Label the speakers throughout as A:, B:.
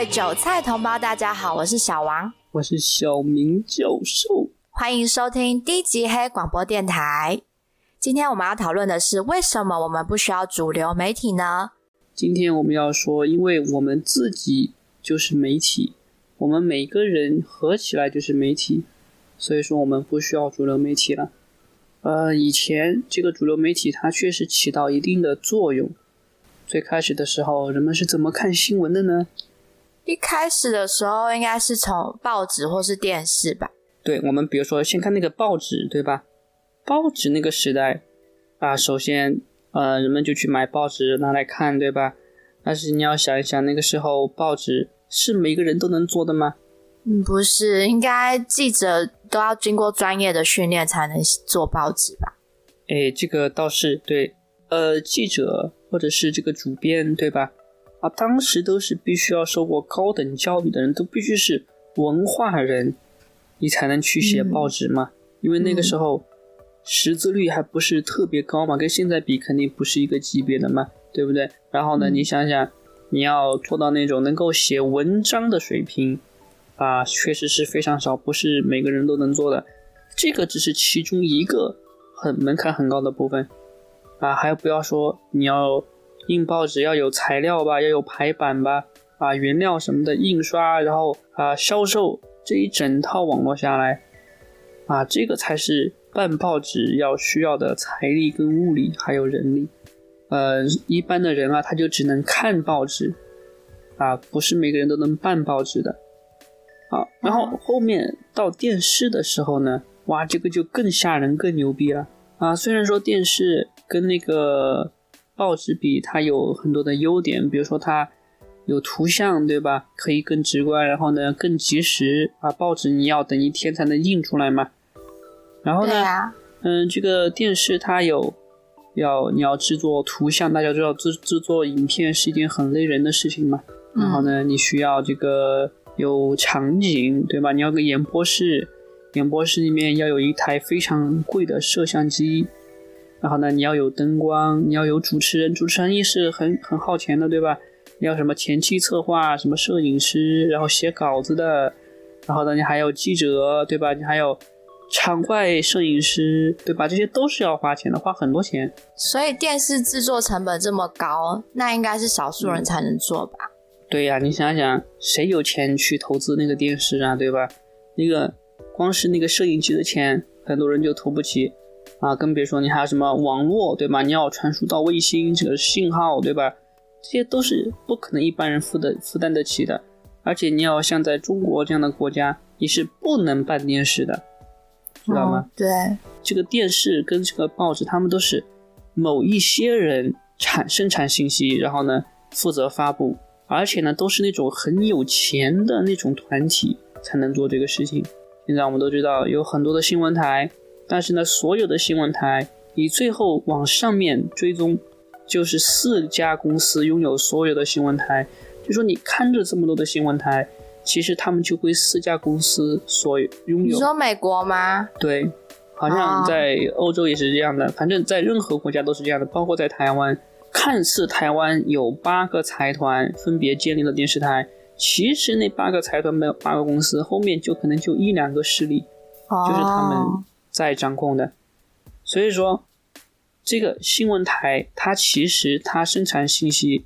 A: 位韭菜同胞，大家好，我是小王，
B: 我是小明教授，
A: 欢迎收听低级黑广播电台。今天我们要讨论的是，为什么我们不需要主流媒体呢？
B: 今天我们要说，因为我们自己就是媒体，我们每个人合起来就是媒体，所以说我们不需要主流媒体了。呃，以前这个主流媒体它确实起到一定的作用。最开始的时候，人们是怎么看新闻的呢？
A: 一开始的时候，应该是从报纸或是电视吧。
B: 对，我们比如说先看那个报纸，对吧？报纸那个时代啊，首先呃，人们就去买报纸拿来看，对吧？但是你要想一想，那个时候报纸是每个人都能做的吗？
A: 嗯，不是，应该记者都要经过专业的训练才能做报纸吧？
B: 哎，这个倒是对，呃，记者。或者是这个主编，对吧？啊，当时都是必须要受过高等教育的人，都必须是文化人，你才能去写报纸嘛。因为那个时候识字率还不是特别高嘛，跟现在比肯定不是一个级别的嘛，对不对？然后呢，你想想，你要做到那种能够写文章的水平，啊，确实是非常少，不是每个人都能做的。这个只是其中一个很门槛很高的部分。啊，还不要说你要印报纸要有材料吧，要有排版吧，啊，原料什么的，印刷，然后啊，销售这一整套网络下来，啊，这个才是办报纸要需要的财力跟物力还有人力。呃，一般的人啊，他就只能看报纸，啊，不是每个人都能办报纸的。好，然后后面到电视的时候呢，哇，这个就更吓人，更牛逼了。啊，虽然说电视跟那个报纸比，它有很多的优点，比如说它有图像，对吧？可以更直观，然后呢更及时。啊，报纸你要等一天才能印出来嘛。然后呢，嗯，这个电视它有要你要制作图像，大家知道制制作影片是一件很累人的事情嘛。然后呢，你需要这个有场景，对吧？你要个演播室。演播室里面要有一台非常贵的摄像机，然后呢，你要有灯光，你要有主持人，主持人也是很很耗钱的，对吧？你要什么前期策划，什么摄影师，然后写稿子的，然后呢，你还有记者，对吧？你还有场外摄影师，对吧？这些都是要花钱的，花很多钱。
A: 所以电视制作成本这么高，那应该是少数人才能做吧？
B: 对呀，你想想，谁有钱去投资那个电视啊？对吧？那个。光是那个摄影机的钱，很多人就投不起啊，更别说你还有什么网络，对吧？你要传输到卫星这个信号，对吧？这些都是不可能一般人负的负担得起的。而且你要像在中国这样的国家，你是不能办电视的，知道吗？
A: 对，
B: 这个电视跟这个报纸，他们都是某一些人产生产信息，然后呢负责发布，而且呢都是那种很有钱的那种团体才能做这个事情。现在我们都知道有很多的新闻台，但是呢，所有的新闻台，你最后往上面追踪，就是四家公司拥有所有的新闻台。就说你看着这么多的新闻台，其实他们就归四家公司所拥有。你
A: 说美国吗？
B: 对，好像在欧洲也是这样的，反正在任何国家都是这样的，包括在台湾。看似台湾有八个财团分别建立了电视台。其实那八个财团没有八个公司，后面就可能就一两个势力，就是他们在掌控的。所以说，这个新闻台它其实它生产信息，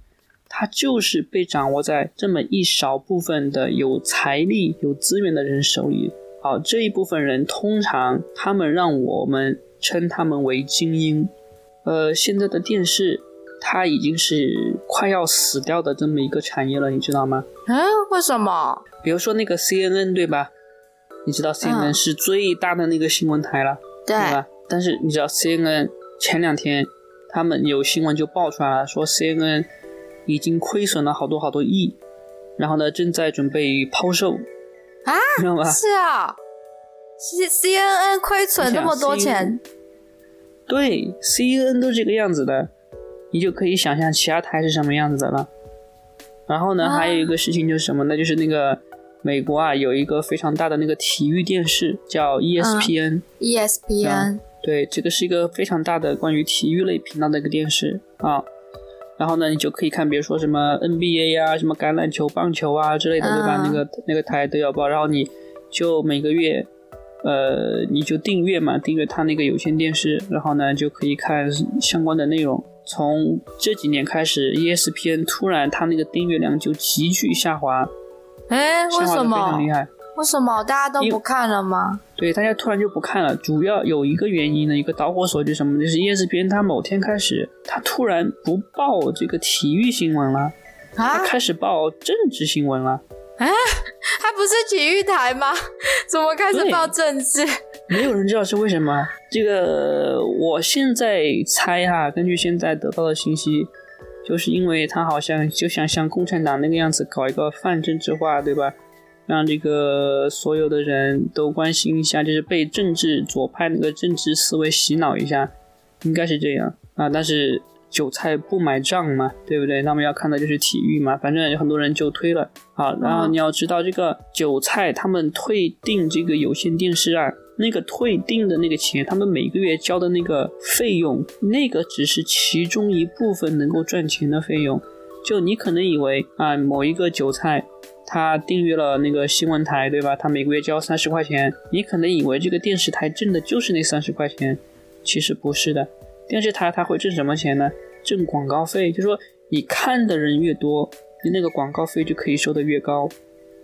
B: 它就是被掌握在这么一少部分的有财力、有资源的人手里。好，这一部分人通常他们让我们称他们为精英。呃，现在的电视。它已经是快要死掉的这么一个产业了，你知道吗？
A: 嗯，为什么？
B: 比如说那个 CNN 对吧？你知道 CNN 是最大的那个新闻台了，对吧？但是你知道 CNN 前两天他们有新闻就爆出来了，说 CNN 已经亏损了好多好多亿，然后呢正在准备抛售
A: 啊？
B: 知道吗？
A: 是啊，C CNN 亏损那么多钱？
B: 对，CNN 都这个样子的。你就可以想象其他台是什么样子的了。然后呢，还有一个事情就是什么呢？就是那个美国啊，有一个非常大的那个体育电视叫 ESPN。
A: ESPN。
B: 对，这个是一个非常大的关于体育类频道的一个电视啊。然后呢，你就可以看，比如说什么 NBA 呀、什么橄榄球、棒球啊之类的，对吧？那个那个台都要报，然后你就每个月，呃，你就订阅嘛，订阅它那个有线电视，然后呢就可以看相关的内容。从这几年开始，ESPN 突然它那个订阅量就急剧下滑，
A: 哎，为什么？
B: 非常厉害。
A: 为什么大家都不看了吗？
B: 对，大家突然就不看了。主要有一个原因呢，一个导火索就是什么？就是 ESPN 它某天开始，它突然不报这个体育新闻了，啊，它开始报政治新闻了。
A: 啊，它不是体育台吗？怎么开始报政治？
B: 没有人知道是为什么。这个我现在猜哈，根据现在得到的信息，就是因为他好像就想像共产党那个样子搞一个泛政治化，对吧？让这个所有的人都关心一下，就是被政治左派那个政治思维洗脑一下，应该是这样啊。但是韭菜不买账嘛，对不对？他们要看的就是体育嘛，反正有很多人就推了。好，然后你要知道，这个韭菜他们退订这个有线电视啊，那个退订的那个钱，他们每个月交的那个费用，那个只是其中一部分能够赚钱的费用。就你可能以为啊，某一个韭菜。他订阅了那个新闻台，对吧？他每个月交三十块钱，你可能以为这个电视台挣的就是那三十块钱，其实不是的。电视台它会挣什么钱呢？挣广告费，就说你看的人越多，你那个广告费就可以收的越高。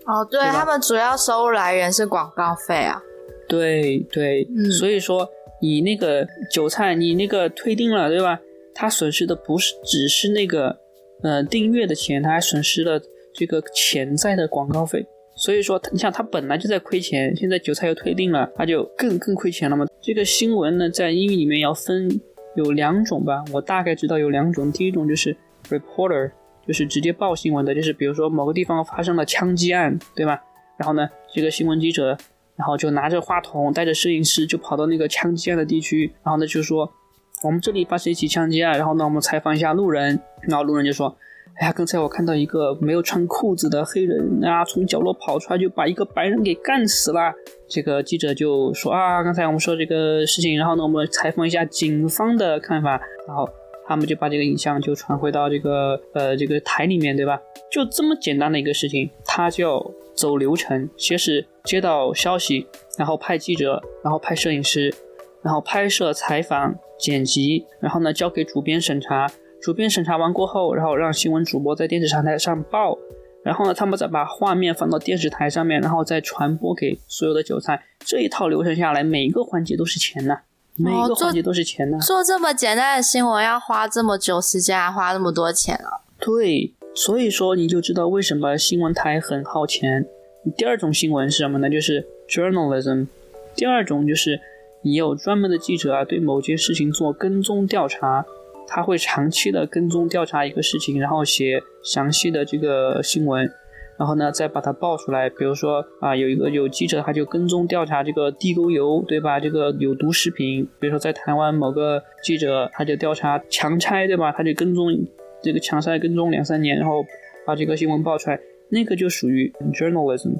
A: 哦，对他们主要收入来源是广告费啊。
B: 对对，所以说你那个韭菜，你那个退订了，对吧？他损失的不是只是那个呃订阅的钱，他还损失了。这个潜在的广告费，所以说，你想他本来就在亏钱，现在韭菜又退订了，他就更更亏钱了嘛。这个新闻呢，在英语里面要分有两种吧，我大概知道有两种。第一种就是 reporter，就是直接报新闻的，就是比如说某个地方发生了枪击案，对吧？然后呢，这个新闻记者，然后就拿着话筒，带着摄影师，就跑到那个枪击案的地区，然后呢就说，我们这里发生一起枪击案，然后呢我们采访一下路人，然后路人就说。哎呀，刚才我看到一个没有穿裤子的黑人啊，从角落跑出来就把一个白人给干死了。这个记者就说啊，刚才我们说这个事情，然后呢，我们采访一下警方的看法，然后他们就把这个影像就传回到这个呃这个台里面，对吧？就这么简单的一个事情，他就要走流程，先是接到消息，然后派记者，然后派摄影师，然后拍摄、采访、剪辑，然后呢交给主编审查。主编审查完过后，然后让新闻主播在电视台上报，然后呢，他们再把画面放到电视台上面，然后再传播给所有的韭菜。这一套流程下来，每一个环节都是钱呐，每一个环节都是钱呐。
A: 做这么简单的新闻要花这么久时间，还花那么多钱啊？
B: 对，所以说你就知道为什么新闻台很耗钱。第二种新闻是什么呢？就是 journalism。第二种就是你有专门的记者啊，对某件事情做跟踪调查。他会长期的跟踪调查一个事情，然后写详细的这个新闻，然后呢再把它爆出来。比如说啊，有一个有记者他就跟踪调查这个地沟油，对吧？这个有毒食品。比如说在台湾某个记者他就调查强拆，对吧？他就跟踪这个强拆跟踪两三年，然后把这个新闻爆出来，那个就属于 journalism。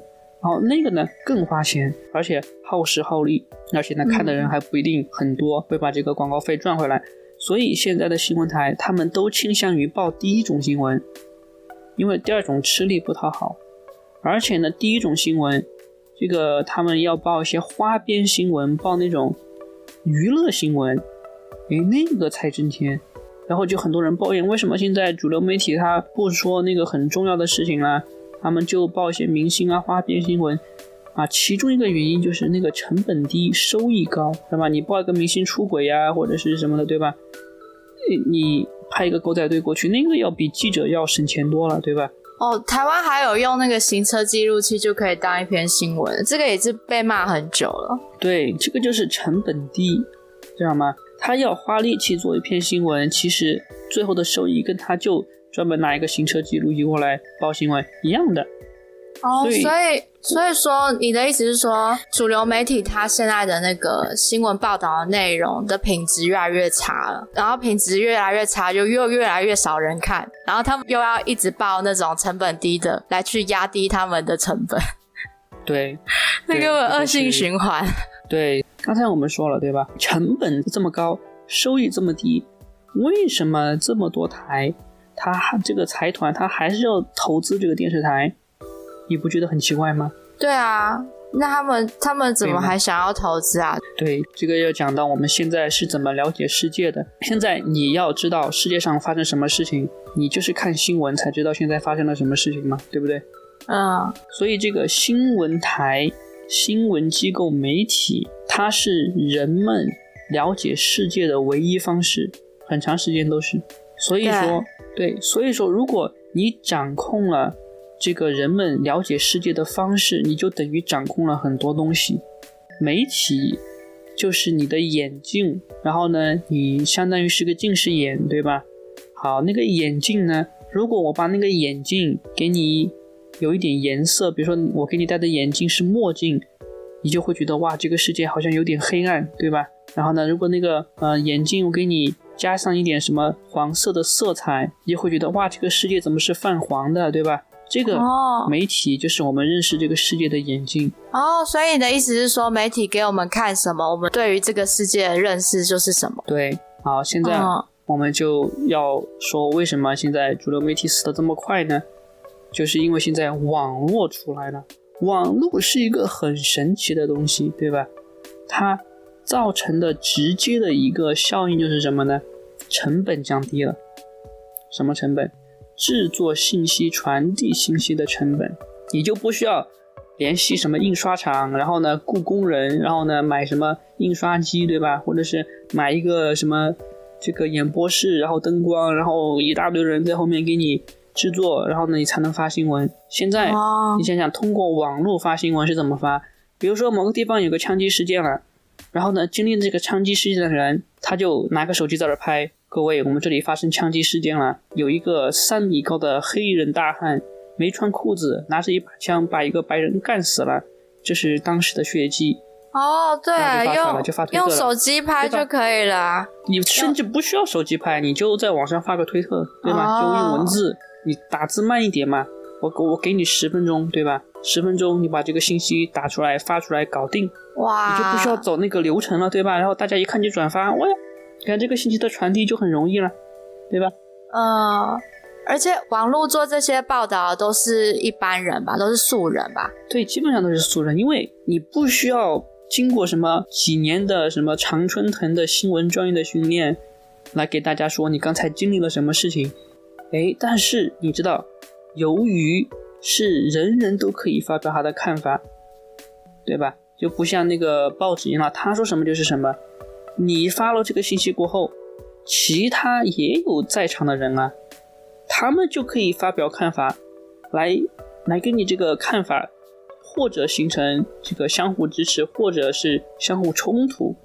B: 然后那个呢更花钱，而且耗时耗力，而且呢看的人还不一定很多，会把这个广告费赚回来。所以现在的新闻台，他们都倾向于报第一种新闻，因为第二种吃力不讨好，而且呢，第一种新闻，这个他们要报一些花边新闻，报那种娱乐新闻，诶，那个才挣钱。然后就很多人抱怨，为什么现在主流媒体他不说那个很重要的事情了，他们就报一些明星啊花边新闻。啊，其中一个原因就是那个成本低，收益高，对吧？你报一个明星出轨呀，或者是什么的，对吧？你派一个狗仔队过去，那个要比记者要省钱多了，对吧？
A: 哦，台湾还有用那个行车记录器就可以当一篇新闻，这个也是被骂很久了。
B: 对，这个就是成本低，知道吗？他要花力气做一篇新闻，其实最后的收益跟他就专门拿一个行车记录仪过来报新闻一样的。
A: 哦，所以所以说，你的意思是说，主流媒体它现在的那个新闻报道的内容的品质越来越差了，然后品质越来越差，就又越来越少人看，然后他们又要一直报那种成本低的来去压低他们的成本。
B: 对，
A: 那个恶性循环。
B: 对，刚才我们说了，对吧？成本这么高，收益这么低，为什么这么多台？他这个财团他还是要投资这个电视台，你不觉得很奇怪吗？
A: 对啊。那他们他们怎么还想要投资啊？
B: 对，这个要讲到我们现在是怎么了解世界的。现在你要知道世界上发生什么事情，你就是看新闻才知道现在发生了什么事情嘛，对不对？
A: 嗯。
B: 所以这个新闻台、新闻机构、媒体，它是人们了解世界的唯一方式，很长时间都是。所以说，对，所以说，如果你掌控了。这个人们了解世界的方式，你就等于掌控了很多东西。媒体就是你的眼镜，然后呢，你相当于是个近视眼，对吧？好，那个眼镜呢，如果我把那个眼镜给你有一点颜色，比如说我给你戴的眼镜是墨镜，你就会觉得哇，这个世界好像有点黑暗，对吧？然后呢，如果那个呃眼镜我给你加上一点什么黄色的色彩，你就会觉得哇，这个世界怎么是泛黄的，对吧？这个媒体就是我们认识这个世界的眼睛
A: 哦，所以你的意思是说，媒体给我们看什么，我们对于这个世界的认识就是什么？
B: 对，好，现在我们就要说，为什么现在主流媒体死的这么快呢？就是因为现在网络出来了，网络是一个很神奇的东西，对吧？它造成的直接的一个效应就是什么呢？成本降低了，什么成本？制作信息、传递信息的成本，你就不需要联系什么印刷厂，然后呢雇工人，然后呢买什么印刷机，对吧？或者是买一个什么这个演播室，然后灯光，然后一大堆人在后面给你制作，然后呢你才能发新闻。现在你想想，通过网络发新闻是怎么发？比如说某个地方有个枪击事件了，然后呢经历这个枪击事件的人，他就拿个手机在这拍。各位，我们这里发生枪击事件了，有一个三米高的黑衣人大汉，没穿裤子，拿着一把枪把一个白人干死了，这是当时的血迹。
A: 哦，对，用用手机拍就可以了。
B: 你甚至不需要手机拍，你就在网上发个推特，对吧？就用文字，你打字慢一点嘛。我我给你十分钟，对吧？十分钟你把这个信息打出来发出来搞定，
A: 哇，
B: 你就不需要走那个流程了，对吧？然后大家一看就转发，哇。你看这个信息的传递就很容易了，对吧？
A: 嗯，而且网络做这些报道都是一般人吧，都是素人吧？
B: 对，基本上都是素人，因为你不需要经过什么几年的什么常春藤的新闻专业的训练，来给大家说你刚才经历了什么事情。哎，但是你知道，由于是人人都可以发表他的看法，对吧？就不像那个报纸一样，他说什么就是什么。你发了这个信息过后，其他也有在场的人啊，他们就可以发表看法，来来跟你这个看法，或者形成这个相互支持，或者是相互冲突。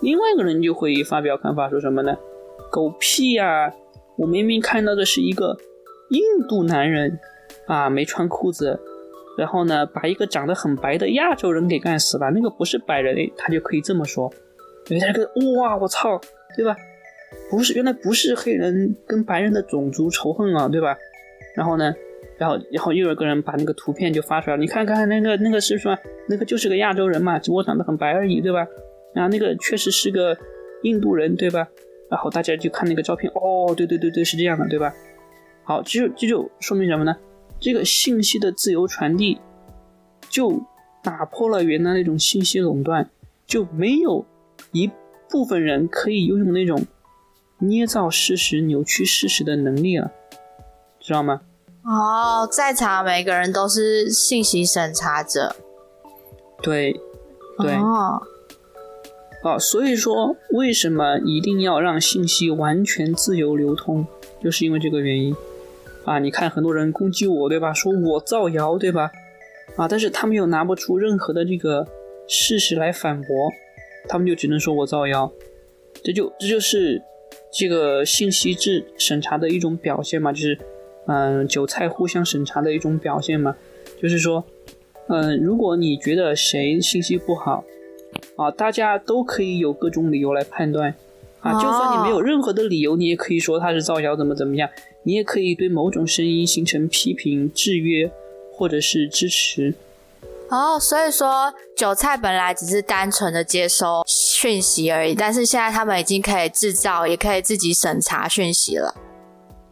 B: 另外一个人就会发表看法，说什么呢？狗屁呀！我明明看到的是一个印度男人啊，没穿裤子，然后呢，把一个长得很白的亚洲人给干死了，那个不是白人，他就可以这么说。人家个哇，我操，对吧？不是，原来不是黑人跟白人的种族仇恨啊，对吧？然后呢，然后然后又有个人把那个图片就发出来，你看看那个那个是什么那个就是个亚洲人嘛，只不过长得很白而已，对吧？然后那个确实是个印度人，对吧？然后大家就看那个照片，哦，对对对对，是这样的，对吧？好，这就这就说明什么呢？这个信息的自由传递就打破了原来那种信息垄断，就没有。一部分人可以拥有那种捏造事实、扭曲事实的能力了，知道吗？
A: 哦，在场每个人都是信息审查者。
B: 对，对。哦，哦，所以说，为什么一定要让信息完全自由流通？就是因为这个原因。啊，你看，很多人攻击我，对吧？说我造谣，对吧？啊，但是他们又拿不出任何的这个事实来反驳。他们就只能说我造谣，这就这就是这个信息制审查的一种表现嘛，就是嗯韭菜互相审查的一种表现嘛，就是说嗯如果你觉得谁信息不好啊，大家都可以有各种理由来判断。啊，就算你没有任何的理由，你也可以说他是造谣怎么怎么样，你也可以对某种声音形成批评、制约或者是支持。
A: 哦，所以说韭菜本来只是单纯的接收讯息而已，但是现在他们已经可以制造，也可以自己审查讯息了。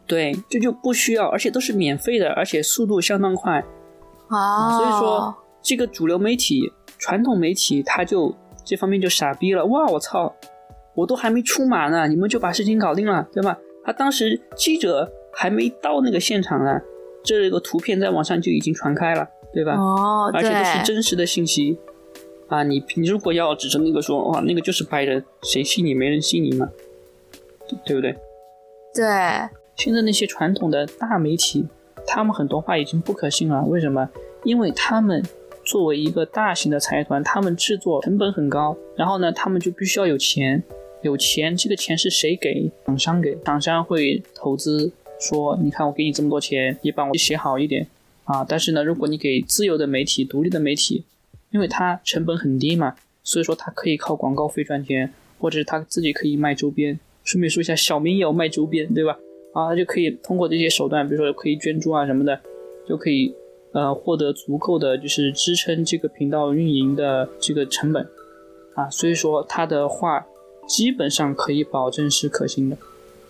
B: 对，这就不需要，而且都是免费的，而且速度相当快。
A: 哦，
B: 所以说，这个主流媒体、传统媒体，他就这方面就傻逼了。哇，我操，我都还没出马呢，你们就把事情搞定了，对吧？他当时记者还没到那个现场呢，这个图片在网上就已经传开了，对吧？
A: 哦，
B: 而且都是真实的信息。啊，你你如果要指着那个说，哇，那个就是白人，谁信你？没人信你嘛，对对不对？
A: 对，
B: 现在那些传统的大媒体，他们很多话已经不可信了。为什么？因为他们作为一个大型的财团，他们制作成本很高，然后呢，他们就必须要有钱，有钱，这个钱是谁给？厂商给，厂商会投资，说，你看我给你这么多钱，你帮我写好一点啊。但是呢，如果你给自由的媒体、独立的媒体，因为它成本很低嘛，所以说它可以靠广告费赚钱，或者是他自己可以卖周边。顺便说一下，小明也要卖周边，对吧？啊，他就可以通过这些手段，比如说可以捐助啊什么的，就可以呃获得足够的就是支撑这个频道运营的这个成本啊，所以说他的话基本上可以保证是可信的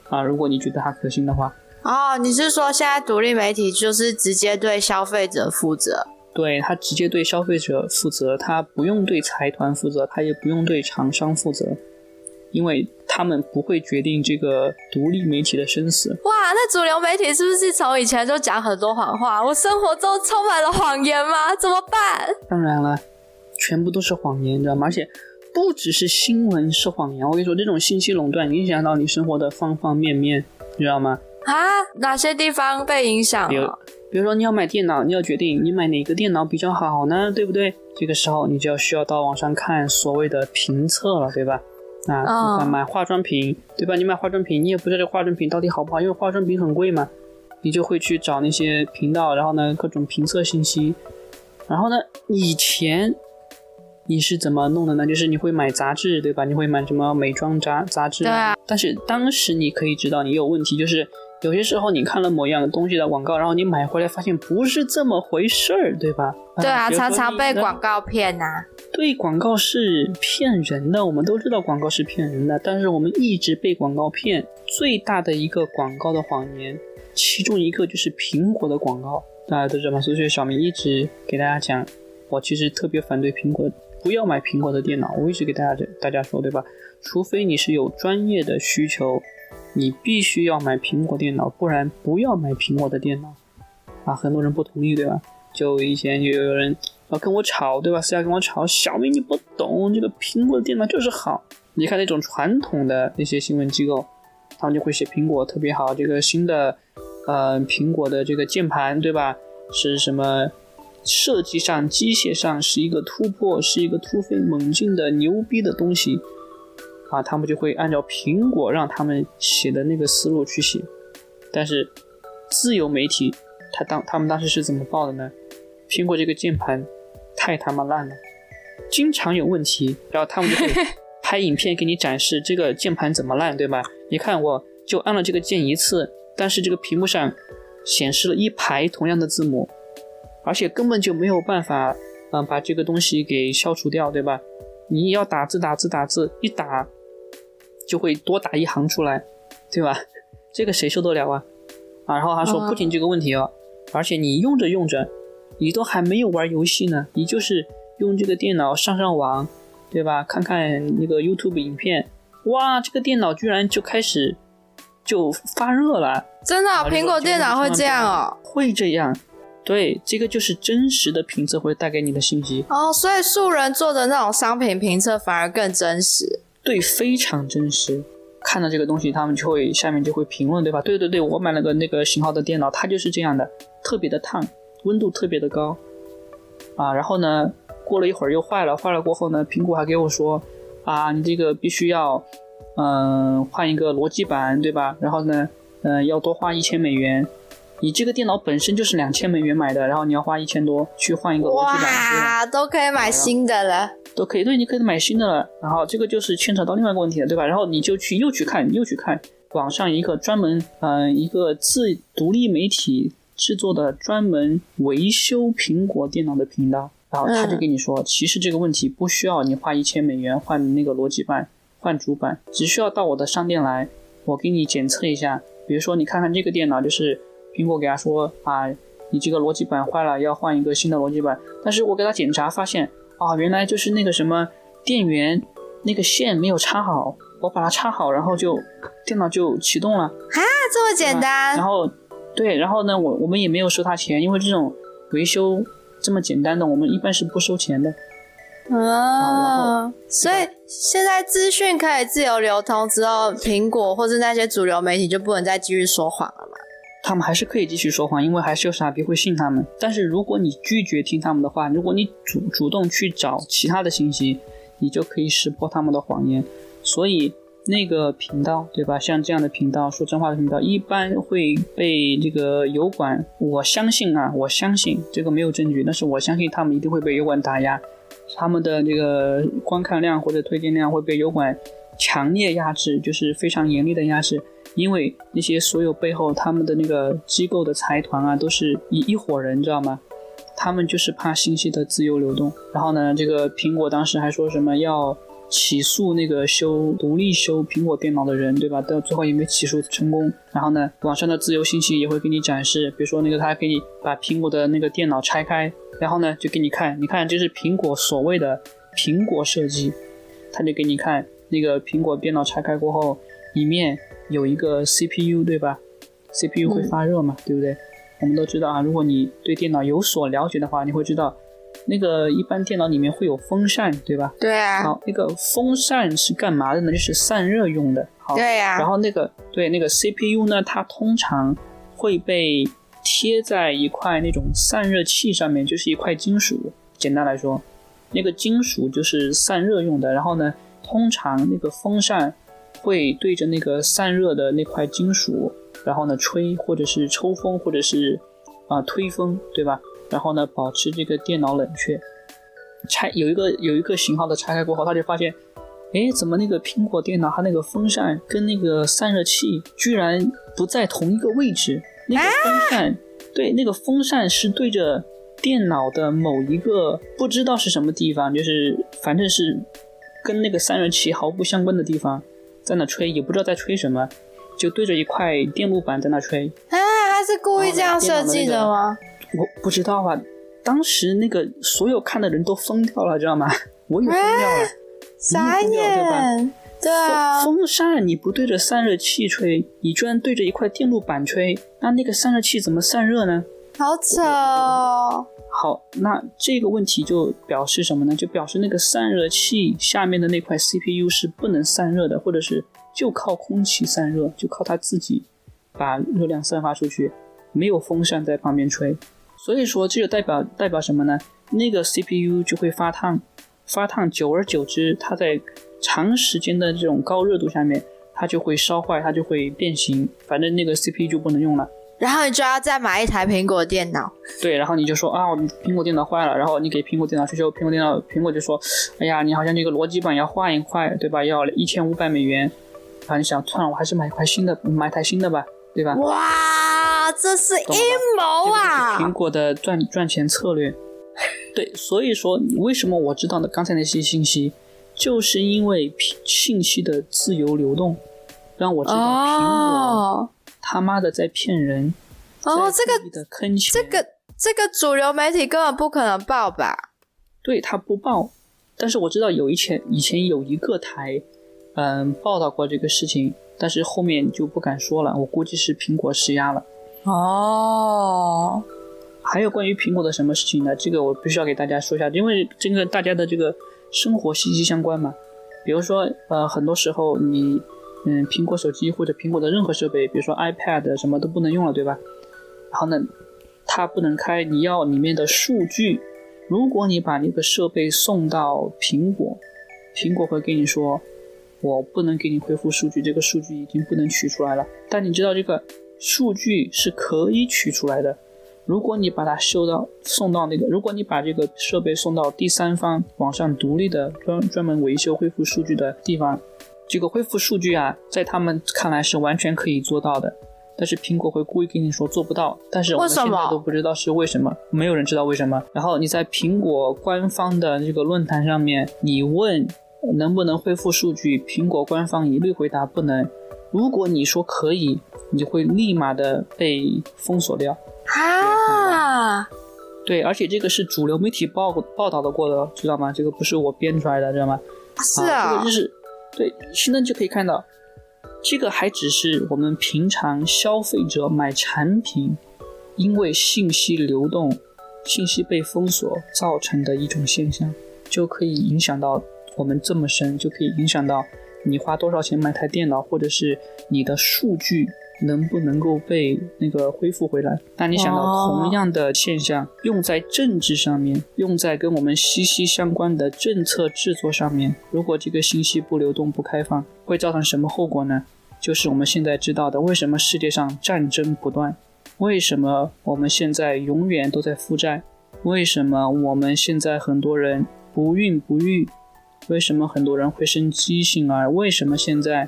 B: 啊。如果你觉得他可信的话，
A: 哦，你是说现在独立媒体就是直接对消费者负责？
B: 对他直接对消费者负责，他不用对财团负责，他也不用对厂商负责，因为他们不会决定这个独立媒体的生死。
A: 哇，那主流媒体是不是从以前就讲很多谎话？我生活中充满了谎言吗？怎么办？
B: 当然了，全部都是谎言，你知道吗？而且不只是新闻是谎言，我跟你说，这种信息垄断影响到你生活的方方面面，你知道吗？
A: 啊，哪些地方被影响
B: 比如
A: 了？
B: 比如说你要买电脑，你要决定你买哪个电脑比较好呢，对不对？这个时候你就要需要到网上看所谓的评测了，对吧？啊，买化妆品，对吧？你买化妆品，你也不知道这化妆品到底好不好，因为化妆品很贵嘛，你就会去找那些频道，然后呢各种评测信息，然后呢以前你是怎么弄的呢？就是你会买杂志，对吧？你会买什么美妆杂杂志？
A: 对啊。
B: 但是当时你可以知道你有问题，就是有些时候你看了某样东西的广告，然后你买回来发现不是这么回事儿，对吧？
A: 对啊，常常被广告骗呐、啊。
B: 对，广告是骗人的，我们都知道广告是骗人的，但是我们一直被广告骗。最大的一个广告的谎言，其中一个就是苹果的广告，大家都知道吗？所以说小明一直给大家讲，我其实特别反对苹果，不要买苹果的电脑。我一直给大家大家说，对吧？除非你是有专业的需求，你必须要买苹果电脑，不然不要买苹果的电脑。啊，很多人不同意，对吧？就以前就有人要跟我吵，对吧？私下跟我吵，小明你不懂，这个苹果的电脑就是好。你看那种传统的那些新闻机构，他们就会写苹果特别好，这个新的呃苹果的这个键盘，对吧？是什么设计上、机械上是一个突破，是一个突飞猛进的牛逼的东西啊！他们就会按照苹果让他们写的那个思路去写，但是自由媒体他当他们当时是怎么报的呢？苹果这个键盘太他妈烂了，经常有问题，然后他们就会 拍影片给你展示这个键盘怎么烂，对吧？你看我就按了这个键一次，但是这个屏幕上显示了一排同样的字母，而且根本就没有办法，嗯、把这个东西给消除掉，对吧？你要打字打字打字，一打就会多打一行出来，对吧？这个谁受得了啊？啊，然后他说
A: 嗯
B: 不仅这个问题哦，而且你用着用着，你都还没有玩游戏呢，你就是用这个电脑上上网，对吧？看看那个 YouTube 影片，哇，这个电脑居然就开始就发热了。
A: 真的苹果电脑会这样哦。
B: 会这样，对，这个就是真实的评测会带给你的信息，
A: 哦，所以素人做的那种商品评测反而更真实。
B: 对，非常真实。看到这个东西，他们就会下面就会评论，对吧？对对对，我买了个那个型号的电脑，它就是这样的，特别的烫，温度特别的高，啊，然后呢，过了一会儿又坏了，坏了过后呢，苹果还给我说，啊，你这个必须要，嗯、换一个逻辑板，对吧？然后呢，嗯、要多花一千美元。你这个电脑本身就是两千美元买的，然后你要花一千多去换一个逻辑板，
A: 哇，都可以买新的了。
B: 都可以，对，你可以买新的了。然后这个就是牵扯到另外一个问题了，对吧？然后你就去又去看，又去看网上一个专门，嗯、一个自独立媒体制作的专门维修苹果电脑的频道，然后他就跟你说，其实这个问题不需要你花一千美元换那个逻辑板、换主板，只需要到我的商店来，我给你检测一下，比如说你看看这个电脑，就是苹果给他说啊，你这个逻辑板坏了，要换一个新的逻辑板。但是我给他检查发现啊，原来就是那个什么电源那个线没有插好，我把它插好，然后就电脑就启动了。啊，
A: 这么简单？
B: 然后对，然后呢，我我们也没有收他钱，因为这种维修这么简单的，我们一般是不收钱的。
A: 啊，所以现在资讯可以自由流通之后，苹果或者那些主流媒体就不能再继续说谎了吗？
B: 他们还是可以继续说谎，因为还是有傻逼会信他们。但是如果你拒绝听他们的话，如果你主主动去找其他的信息，你就可以识破他们的谎言。所以那个频道，对吧？像这样的频道，说真话的频道，一般会被这个油管。我相信啊，我相信这个没有证据，但是我相信他们一定会被油管打压。他们的这个观看量或者推荐量会被油管强烈压制，就是非常严厉的压制，因为那些所有背后他们的那个机构的财团啊，都是一一伙人，知道吗？他们就是怕信息的自由流动。然后呢，这个苹果当时还说什么要起诉那个修独立修苹果电脑的人，对吧？到最后也没起诉成功。然后呢，网上的自由信息也会给你展示，比如说那个他给你把苹果的那个电脑拆开。然后呢，就给你看，你看这是苹果所谓的苹果设计，他就给你看那个苹果电脑拆开过后，里面有一个 CPU，对吧？CPU 会发热嘛，对不对？我们都知道啊，如果你对电脑有所了解的话，你会知道，那个一般电脑里面会有风扇，对吧？
A: 对啊。
B: 好，那个风扇是干嘛的呢？就是散热用的。好。
A: 对呀。
B: 然后那个对那个 CPU 呢，它通常会被。贴在一块那种散热器上面，就是一块金属。简单来说，那个金属就是散热用的。然后呢，通常那个风扇会对着那个散热的那块金属，然后呢吹，或者是抽风，或者是啊推风，对吧？然后呢，保持这个电脑冷却。拆有一个有一个型号的拆开过后，他就发现，哎，怎么那个苹果电脑它那个风扇跟那个散热器居然不在同一个位置？那个风扇，对，那个风扇是对着电脑的某一个不知道是什么地方，就是反正是跟那个散热器毫不相关的地方，在那吹，也不知道在吹什么，就对着一块电路板在那吹。
A: 啊，他是故意这样设计的吗？
B: 我不知道啊，当时那个所有看的人都疯掉了，知道吗？我也疯掉了，
A: 傻眼。对啊，
B: 风扇你不对着散热器吹，你居然对着一块电路板吹，那那个散热器怎么散热呢？
A: 好扯哦。
B: 好，那这个问题就表示什么呢？就表示那个散热器下面的那块 CPU 是不能散热的，或者是就靠空气散热，就靠它自己把热量散发出去，没有风扇在旁边吹。所以说，这就代表代表什么呢？那个 CPU 就会发烫，发烫，久而久之，它在长时间的这种高热度下面，它就会烧坏，它就会变形，反正那个 CPU 就不能用了。
A: 然后你就要再买一台苹果电脑。
B: 对，然后你就说啊，我苹果电脑坏了，然后你给苹果电脑去修，苹果电脑苹果就说，哎呀，你好像这个逻辑板要换一块，对吧？要一千五百美元。然后，你想，算了，我还是买一块新的，买台新的吧，对吧？
A: 哇，这是阴谋啊！
B: 苹果的赚赚钱策略。对，所以说为什么我知道的刚才那些信息？就是因为信息的自由流动，让我知道苹果他妈的在骗人。
A: 哦，这个
B: 的坑钱，
A: 这个这个主流媒体根本不可能报吧？
B: 对他不报，但是我知道有以前以前有一个台，嗯，报道过这个事情，但是后面就不敢说了。我估计是苹果施压了。
A: 哦，
B: 还有关于苹果的什么事情呢？这个我必须要给大家说一下，因为这个大家的这个。生活息息相关嘛，比如说，呃，很多时候你，嗯，苹果手机或者苹果的任何设备，比如说 iPad 什么都不能用了，对吧？然后呢，它不能开，你要里面的数据。如果你把那个设备送到苹果，苹果会跟你说，我不能给你恢复数据，这个数据已经不能取出来了。但你知道这个数据是可以取出来的。如果你把它修到送到那个，如果你把这个设备送到第三方网上独立的专专门维修恢复数据的地方，这个恢复数据啊，在他们看来是完全可以做到的，但是苹果会故意跟你说做不到。但是我们现在都不知道是为什么，没有人知道为什么。然后你在苹果官方的这个论坛上面，你问能不能恢复数据，苹果官方一律回答不能。如果你说可以。你会立马的被封锁掉。
A: 啊，
B: 对，而且这个是主流媒体报报道的过的，知道吗？这个不是我编出来的，知道吗？
A: 是
B: 啊，这
A: 啊
B: 个就，是对，现在就可以看到，这个还只是我们平常消费者买产品，因为信息流动、信息被封锁造成的一种现象，就可以影响到我们这么深，就可以影响到你花多少钱买台电脑，或者是你的数据。能不能够被那个恢复回来？那你想到同样的现象用在政治上面，用在跟我们息息相关的政策制作上面，如果这个信息不流动、不开放，会造成什么后果呢？就是我们现在知道的，为什么世界上战争不断？为什么我们现在永远都在负债？为什么我们现在很多人不孕不育？为什么很多人会生畸形儿？为什么现在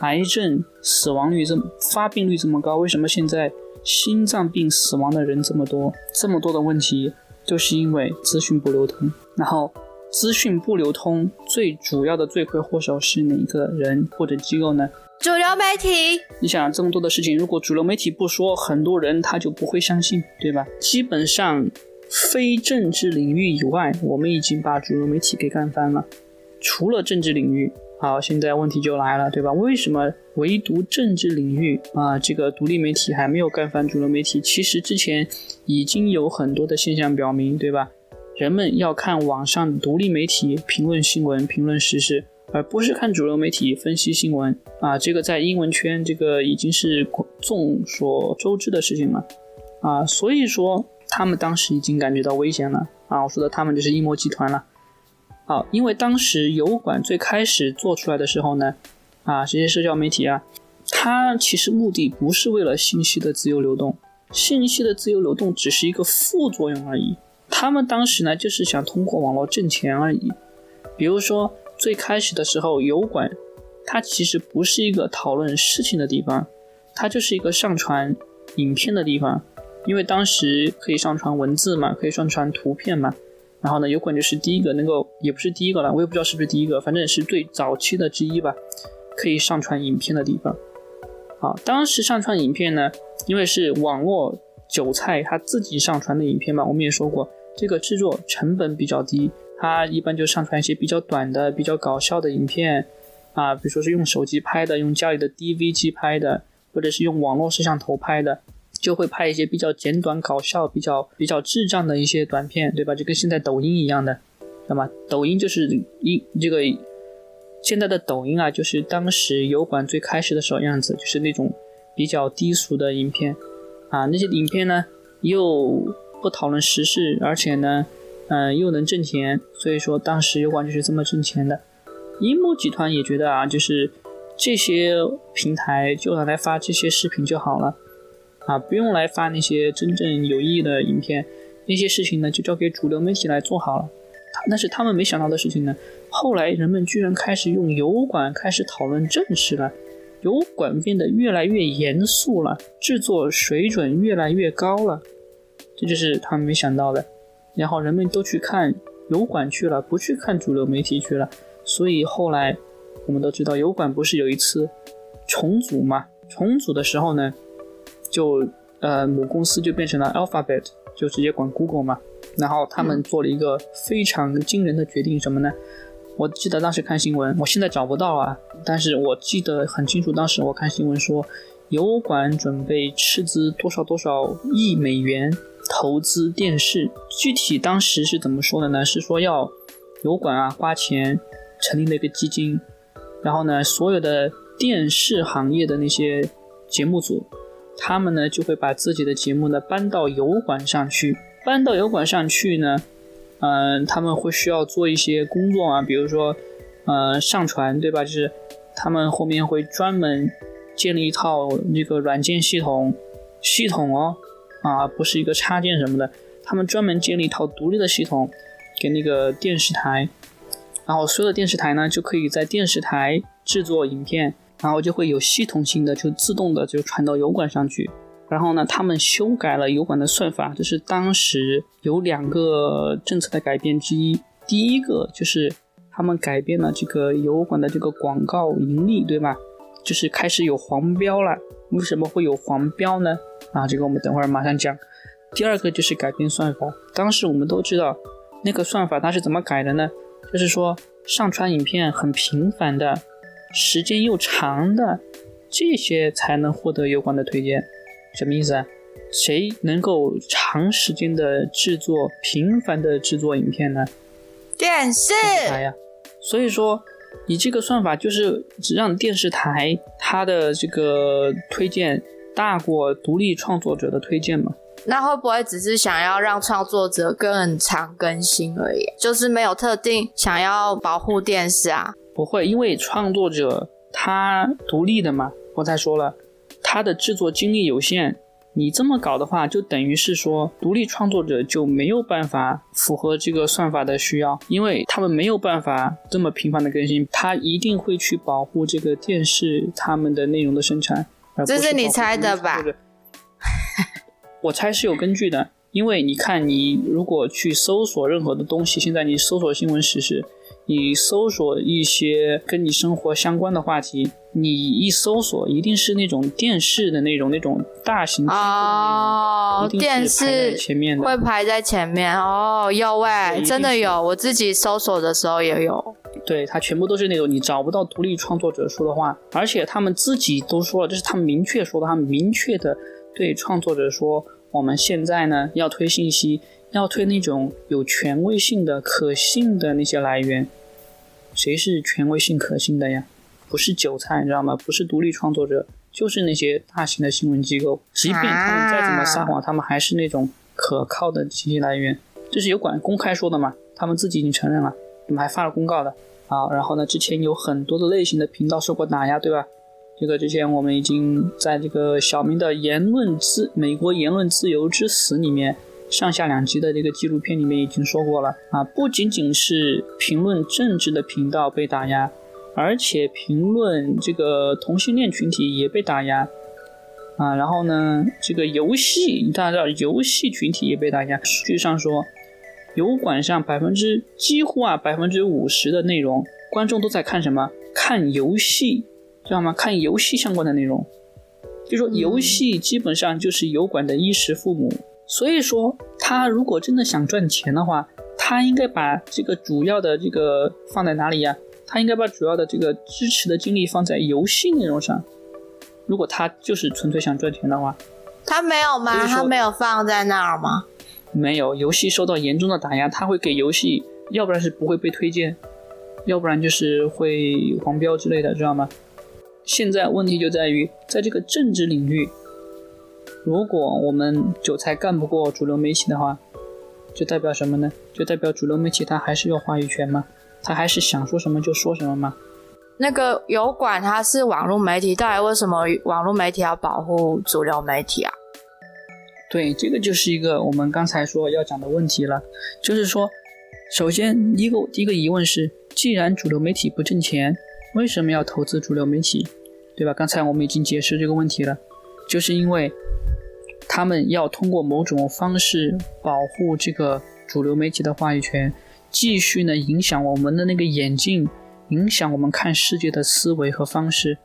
B: 癌症死亡率这么发病率这么高？为什么现在心脏病死亡的人这么多？这么多的问题，就是因为资讯不流通。然后资讯不流通，最主要的罪魁祸首是哪个人或者机构呢？
A: 主流媒体
B: 你想这么多的事情，如果主流媒体不说，很多人他就不会相信，对吧？基本上，非政治领域以外，我们已经把主流媒体给干翻了。除了政治领域，好，现在问题就来了，对吧？为什么唯独政治领域啊，这个独立媒体还没有干翻主流媒体？其实之前已经有很多的现象表明，对吧？人们要看网上独立媒体评论新闻、评论时事，而不是看主流媒体分析新闻啊。这个在英文圈，这个已经是众所周知的事情了啊。所以说，他们当时已经感觉到危险了啊。我说的他们就是阴谋集团了。好，因为当时油管最开始做出来的时候呢，啊，这些社交媒体啊，它其实目的不是为了信息的自由流动，信息的自由流动只是一个副作用而已。他们当时呢，就是想通过网络挣钱而已。比如说最开始的时候，油管它其实不是一个讨论事情的地方，它就是一个上传影片的地方，因为当时可以上传文字嘛，可以上传图片嘛。然后呢，有可能就是第一个能够，也不是第一个了，我也不知道是不是第一个，反正是最早期的之一吧，可以上传影片的地方。好，当时上传影片呢，因为是网络韭菜他自己上传的影片嘛，我们也说过，这个制作成本比较低，他一般就上传一些比较短的、比较搞笑的影片啊，比如说是用手机拍的，用家里的 DV 机拍的，或者是用网络摄像头拍的。就会拍一些比较简短、搞笑、比较比较智障的一些短片，对吧？就跟现在抖音一样的，那么抖音就是一这个现在的抖音啊，就是当时油管最开始的时候样子，就是那种比较低俗的影片啊。那些影片呢，又不讨论时事，而且呢，嗯、又能挣钱，所以说当时油管就是这么挣钱的。阴谋集团也觉得啊，就是这些平台就拿来发这些视频就好了。啊，不用来发那些真正有意义的影片，那些事情呢就交给主流媒体来做好了。但是他们没想到的事情呢，后来人们居然开始用油管开始讨论正事了，油管变得越来越严肃了，制作水准越来越高了，这就是他们没想到的。然后人们都去看油管去了，不去看主流媒体去了。所以后来我们都知道，油管不是有一次重组嘛？重组的时候呢？就呃母公司就变成了 Alphabet，就直接管 Google 嘛。然后他们做了一个非常惊人的决定，什么呢？我记得当时看新闻，我现在找不到啊，但是我记得很清楚，当时我看新闻说，油管准备斥资多少多少亿美元投资电视。具体当时是怎么说的呢？是说要油管啊花钱成立了一个基金，然后呢，所有的电视行业的那些节目组。他们呢就会把自己的节目呢搬到油管上去，搬到油管上去呢，嗯、他们会需要做一些工作啊，比如说，呃，上传，对吧？就是他们后面会专门建立一套那个软件系统，系统哦，啊，不是一个插件什么的，他们专门建立一套独立的系统给那个电视台，然后所有的电视台呢就可以在电视台制作影片。然后就会有系统性的，就自动的就传到油管上去。然后呢，他们修改了油管的算法，这是当时有两个政策的改变之一。第一个就是他们改变了这个油管的这个广告盈利，对吧？就是开始有黄标了。为什么会有黄标呢？啊，这个我们等会儿马上讲。第二个就是改变算法。当时我们都知道，那个算法它是怎么改的呢？就是说上传影片很频繁的，时间又长的，这些才能获得有关的推荐。什么意思啊？谁能够长时间的制作、频繁的制作影片呢？
A: 电视
B: 台呀。所以说，你这个算法就是只让电视台它的这个推荐大过独立创作者的推荐嘛？
A: 那会不会只是想要让创作者更常更新而已？就是没有特定想要保护电视啊？
B: 不会，因为创作者他独立的嘛。我才说了，他的制作精力有限。你这么搞的话，就等于是说，独立创作者就没有办法符合这个算法的需要，因为他们没有办法这么频繁的更新，他一定会去保护这个电视他们的内容的生产。
A: 这是你猜的吧？
B: 我猜是有根据的，因为你看，你如果去搜索任何的东西，现在你搜索新闻时事。你搜索一些跟你生活相关的话题，你一搜索一定是那种电视的那种那种大型
A: 哦，电视
B: 前面
A: 会排在前面哦，有喂，真的有，我自己搜索的时候也有。
B: 对，它全部都是那种你找不到独立创作者说的话，而且他们自己都说了，这是他们明确说的，他们明确的对创作者说，我们现在呢要推信息，要推那种有权威性的、可信的那些来源。谁是权威性可信的呀？不是韭菜，你知道吗？不是独立创作者，就是那些大型的新闻机构。即便他们再怎么撒谎，他们还是那种可靠的信息来源。这是有管公开说的嘛？他们自己已经承认了，我们还发了公告的。好，然后呢，之前有很多的类型的频道受过打压，对吧？这个之前我们已经在这个小明的言论自美国言论自由之死里面。上下两集的这个纪录片里面已经说过了啊，不仅仅是评论政治的频道被打压，而且评论这个同性恋群体也被打压啊。然后呢，这个游戏大家知道，游戏群体也被打压。数据上说，油管上百分之几乎啊百分之五十的内容，观众都在看什么？看游戏，知道吗？看游戏相关的内容，就说游戏基本上就是油管的衣食父母。所以说，他如果真的想赚钱的话，他应该把这个主要的这个放在哪里呀？他应该把主要的这个支持的精力放在游戏内容上。如果他就是纯粹想赚钱的话，
A: 他没有吗？他没有放在那儿吗？
B: 没有，游戏受到严重的打压，他会给游戏，要不然是不会被推荐，要不然就是会黄标之类的，知道吗？现在问题就在于，在这个政治领域。如果我们韭菜干不过主流媒体的话，就代表什么呢？就代表主流媒体它还是有话语权吗？它还是想说什么就说什么吗？
A: 那个油管它是网络媒体，到底为什么网络媒体要保护主流媒体啊？
B: 对，这个就是一个我们刚才说要讲的问题了。就是说，首先一个第一个疑问是，既然主流媒体不挣钱，为什么要投资主流媒体？对吧？刚才我们已经解释这个问题了，就是因为。他们要通过某种方式保护这个主流媒体的话语权，继续呢影响我们的那个眼镜，影响我们看世界的思维和方式，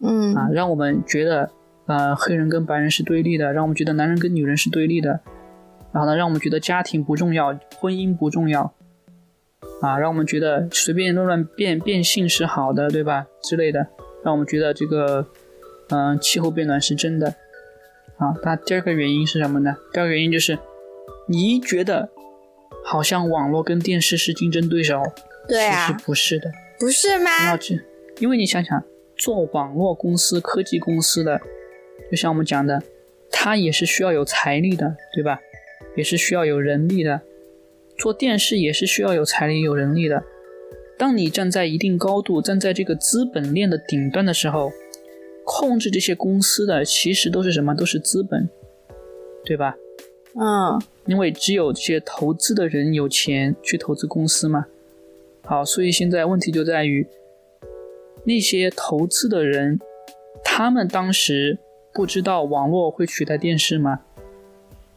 A: 嗯
B: 啊，让我们觉得呃黑人跟白人是对立的，让我们觉得男人跟女人是对立的，然后呢让我们觉得家庭不重要，婚姻不重要，啊，让我们觉得随便乱乱变变性是好的，对吧之类的，让我们觉得这个嗯气候变暖是真的。啊，那第二个原因是什么呢？第二个原因就是，你觉得好像网络跟电视是竞争对手，
A: 对
B: 啊，其实不是的，
A: 不是吗？
B: 你要知，因为你想想，做网络公司、科技公司的，就像我们讲的，它也是需要有财力的，对吧？也是需要有人力的。做电视也是需要有财力、有人力的。当你站在一定高度，站在这个资本链的顶端的时候。控制这些公司的其实都是什么？都是资本，对吧？
A: 嗯，
B: 因为只有这些投资的人有钱去投资公司嘛。好，所以现在问题就在于那些投资的人，他们当时不知道网络会取代电视吗？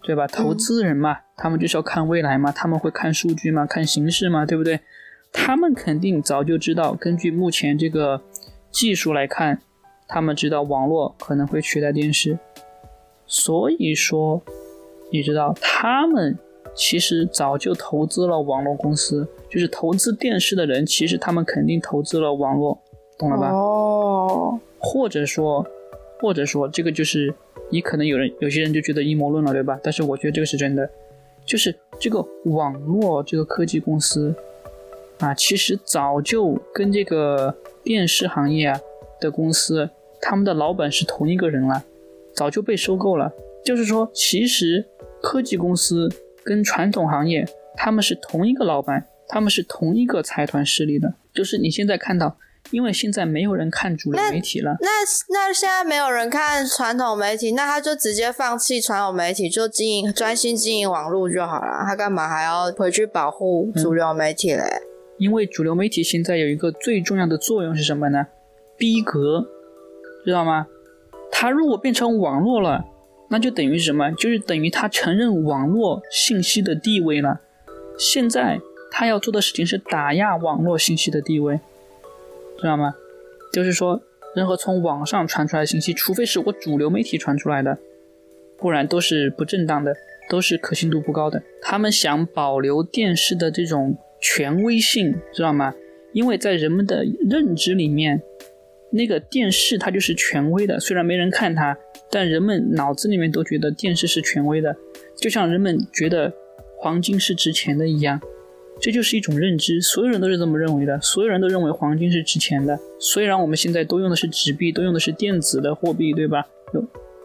B: 对吧？投资人嘛，他们就是要看未来嘛，他们会看数据嘛，看形势嘛，对不对？他们肯定早就知道，根据目前这个技术来看。他们知道网络可能会取代电视，所以说，你知道他们其实早就投资了网络公司，就是投资电视的人，其实他们肯定投资了网络，懂了吧？
A: 哦，
B: 或者说，或者说这个就是你可能有人有些人就觉得阴谋论了，对吧？但是我觉得这个是真的，就是这个网络这个科技公司啊，其实早就跟这个电视行业啊的公司。他们的老板是同一个人了，早就被收购了。就是说，其实科技公司跟传统行业他们是同一个老板，他们是同一个财团势力的。就是你现在看到，因为现在没有人看主流媒体了，
A: 那那现在没有人看传统媒体，那他就直接放弃传统媒体，就经营专心经营网络就好了。他干嘛还要回去保护主流媒体嘞？
B: 因为主流媒体现在有一个最重要的作用是什么呢？逼格。知道吗？他如果变成网络了，那就等于什么？就是等于他承认网络信息的地位了。现在他要做的事情是打压网络信息的地位，知道吗？就是说，任何从网上传出来的信息，除非是我主流媒体传出来的，不然都是不正当的，都是可信度不高的。他们想保留电视的这种权威性，知道吗？因为在人们的认知里面。那个电视它就是权威的，虽然没人看它，但人们脑子里面都觉得电视是权威的，就像人们觉得黄金是值钱的一样，这就是一种认知，所有人都是这么认为的，所有人都认为黄金是值钱的。虽然我们现在都用的是纸币，都用的是电子的货币，对吧？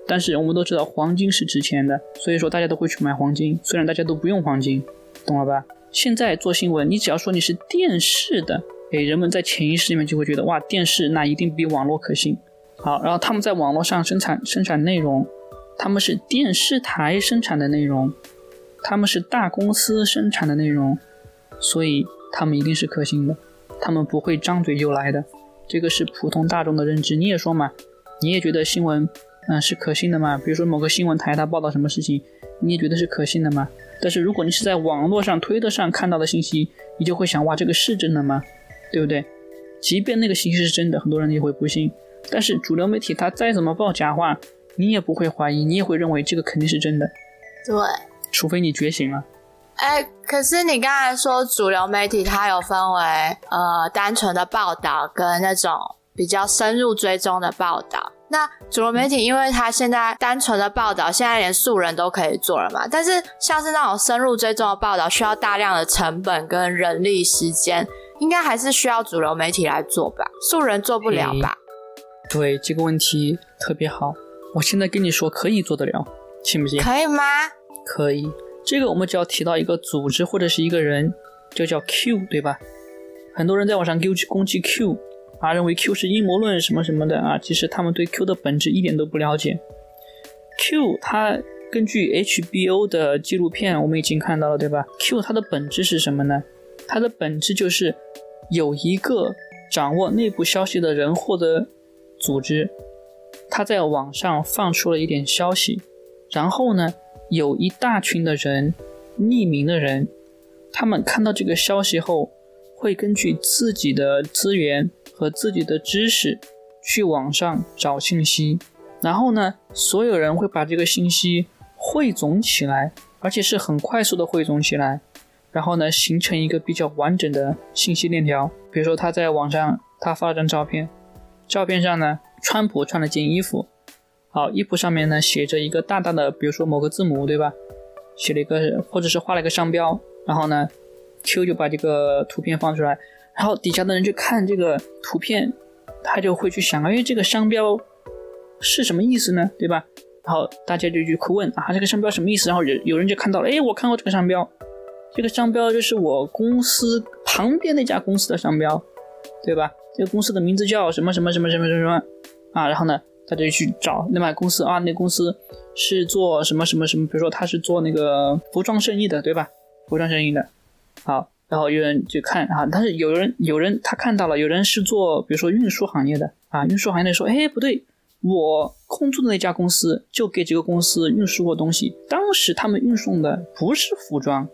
B: 但是我们都知道黄金是值钱的，所以说大家都会去买黄金，虽然大家都不用黄金，懂了吧？现在做新闻，你只要说你是电视的。诶，人们在潜意识里面就会觉得，哇，电视那一定比网络可信。好，然后他们在网络上生产生产内容，他们是电视台生产的内容，他们是大公司生产的内容，所以他们一定是可信的，他们不会张嘴就来的。这个是普通大众的认知。你也说嘛，你也觉得新闻，嗯，是可信的嘛？比如说某个新闻台它报道什么事情，你也觉得是可信的吗？但是如果你是在网络上推特上看到的信息，你就会想，哇，这个是真的吗？对不对？即便那个信息是真的，很多人也会不信。但是主流媒体它再怎么报假话，你也不会怀疑，你也会认为这个肯定是真的。
A: 对，
B: 除非你觉醒了。
A: 哎，可是你刚才说主流媒体它有分为呃单纯的报道跟那种比较深入追踪的报道。那主流媒体因为它现在单纯的报道，现在连素人都可以做了嘛。但是像是那种深入追踪的报道，需要大量的成本跟人力时间。应该还是需要主流媒体来做吧，素人做不了吧？
B: 对，这个问题特别好。我现在跟你说，可以做得了，信不信？
A: 可以吗？
B: 可以。这个我们只要提到一个组织或者是一个人，就叫 Q，对吧？很多人在网上攻击攻击 Q，啊，认为 Q 是阴谋论什么什么的啊，其实他们对 Q 的本质一点都不了解。Q 它根据 HBO 的纪录片，我们已经看到了，对吧？Q 它的本质是什么呢？它的本质就是有一个掌握内部消息的人或者组织，他在网上放出了一点消息，然后呢，有一大群的人，匿名的人，他们看到这个消息后，会根据自己的资源和自己的知识去网上找信息，然后呢，所有人会把这个信息汇总起来，而且是很快速的汇总起来。然后呢，形成一个比较完整的信息链条。比如说，他在网上他发了张照片，照片上呢，川普穿了件衣服，好，衣服上面呢写着一个大大的，比如说某个字母，对吧？写了一个，或者是画了一个商标。然后呢，Q 就把这个图片放出来，然后底下的人去看这个图片，他就会去想，哎，这个商标是什么意思呢？对吧？然后大家就去问啊，这个商标什么意思？然后有有人就看到了，哎，我看过这个商标。这个商标就是我公司旁边那家公司的商标，对吧？这个公司的名字叫什么什么什么什么什么啊？然后呢，大家就去找那买公司啊，那公司是做什么什么什么？比如说他是做那个服装生意的，对吧？服装生意的，好，然后有人去看啊，但是有人有人他看到了，有人是做比如说运输行业的啊，运输行业的说，哎，不对，我空租的那家公司就给这个公司运输过东西，当时他们运送的不是服装。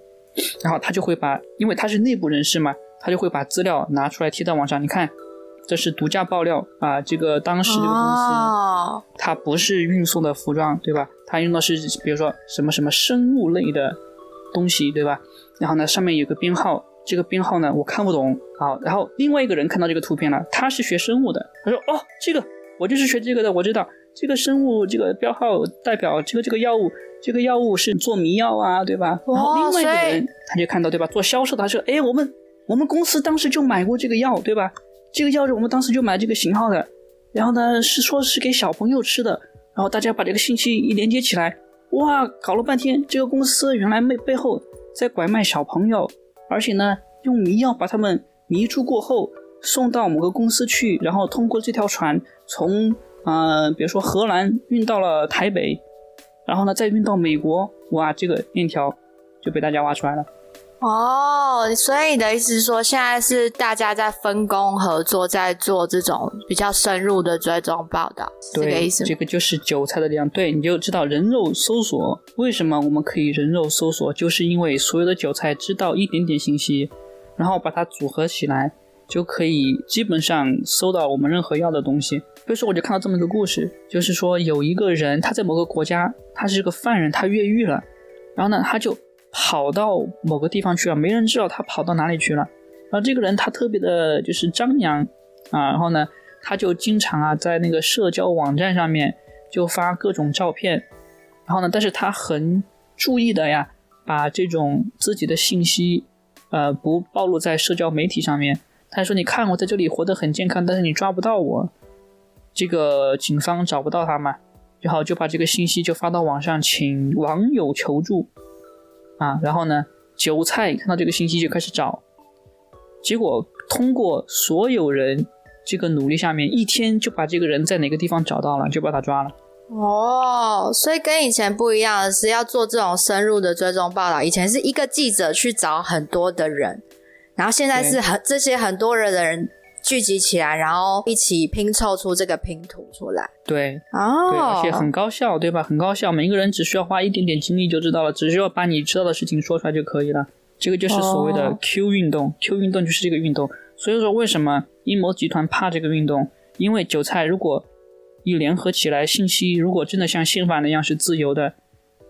B: 然后他就会把，因为他是内部人士嘛，他就会把资料拿出来贴到网上。你看，这是独家爆料啊！这个当时这个公司，它不是运送的服装，对吧？它用的是比如说什么什么生物类的东西，对吧？然后呢，上面有个编号，这个编号呢我看不懂。好，然后另外一个人看到这个图片了，他是学生物的，他说：“哦，这个我就是学这个的，我知道这个生物这个标号代表这个这个药物，这个药物是做迷药啊，对吧？”然后另外一个人他就看到，对吧？做销售的他说：“哎，我们我们公司当时就买过这个药，对吧？”这个药是我们当时就买这个型号的，然后呢是说是给小朋友吃的，然后大家把这个信息一连接起来，哇，搞了半天，这个公司原来背背后在拐卖小朋友，而且呢用迷药把他们迷住过后送到某个公司去，然后通过这条船从呃比如说荷兰运到了台北，然后呢再运到美国，哇，这个链条就被大家挖出来了。
A: 哦，所以你的意思是说，现在是大家在分工合作，在做这种比较深入的追踪报道，这个意思？
B: 这个就是韭菜的力量。对，你就知道人肉搜索为什么我们可以人肉搜索，就是因为所有的韭菜知道一点点信息，然后把它组合起来，就可以基本上搜到我们任何要的东西。比如说，我就看到这么一个故事，就是说有一个人他在某个国家，他是个犯人，他越狱了，然后呢，他就。跑到某个地方去了，没人知道他跑到哪里去了。然后这个人他特别的就是张扬啊，然后呢，他就经常啊在那个社交网站上面就发各种照片，然后呢，但是他很注意的呀，把这种自己的信息呃不暴露在社交媒体上面。他说：“你看我在这里活得很健康，但是你抓不到我，这个警方找不到他嘛，然后就把这个信息就发到网上，请网友求助。”啊，然后呢，韭菜看到这个信息就开始找，结果通过所有人这个努力下面，一天就把这个人在哪个地方找到了，就把他抓了。
A: 哦，所以跟以前不一样的是，要做这种深入的追踪报道。以前是一个记者去找很多的人，然后现在是很这些很多人的人。聚集起来，然后一起拼凑出这个拼图出来。
B: 对，哦，对，而且很高效，对吧？很高效，每一个人只需要花一点点精力就知道了，只需要把你知道的事情说出来就可以了。这个就是所谓的 Q 运动，Q 运动就是这个运动。所以说，为什么阴谋集团怕这个运动？因为韭菜如果一联合起来，信息如果真的像宪法那样是自由的，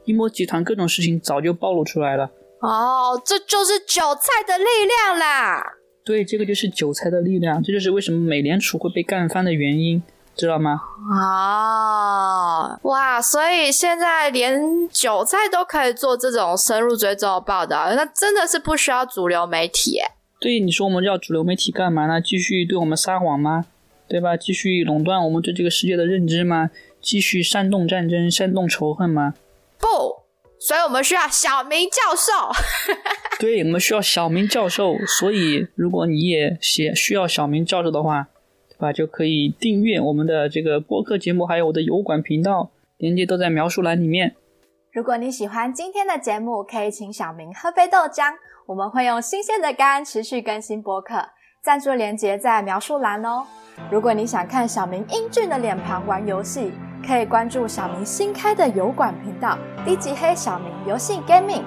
B: 阴谋集团各种事情早就暴露出来了。
A: 哦，这就是韭菜的力量啦。
B: 对，这个就是韭菜的力量，这就是为什么美联储会被干翻的原因，知道吗？
A: 啊，哇！所以现在连韭菜都可以做这种深入追踪的报道，那真的是不需要主流媒体。
B: 对，你说我们要主流媒体干嘛呢？继续对我们撒谎吗？对吧？继续垄断我们对这个世界的认知吗？继续煽动战争、煽动仇恨吗？
A: 不。所以我们需要小明教授，
B: 对，我们需要小明教授。所以，如果你也写需要小明教授的话，对吧？就可以订阅我们的这个播客节目，还有我的油管频道，链接都在描述栏里面。
A: 如果你喜欢今天的节目，可以请小明喝杯豆浆，我们会用新鲜的肝持续更新播客，赞助链接在描述栏哦。如果你想看小明英俊的脸庞玩游戏。可以关注小明新开的油管频道“低级黑小明游戏 Gaming”，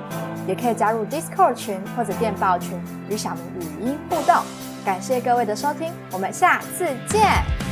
A: 也可以加入 Discord 群或者电报群与小明语音互动。感谢各位的收听，我们下次见。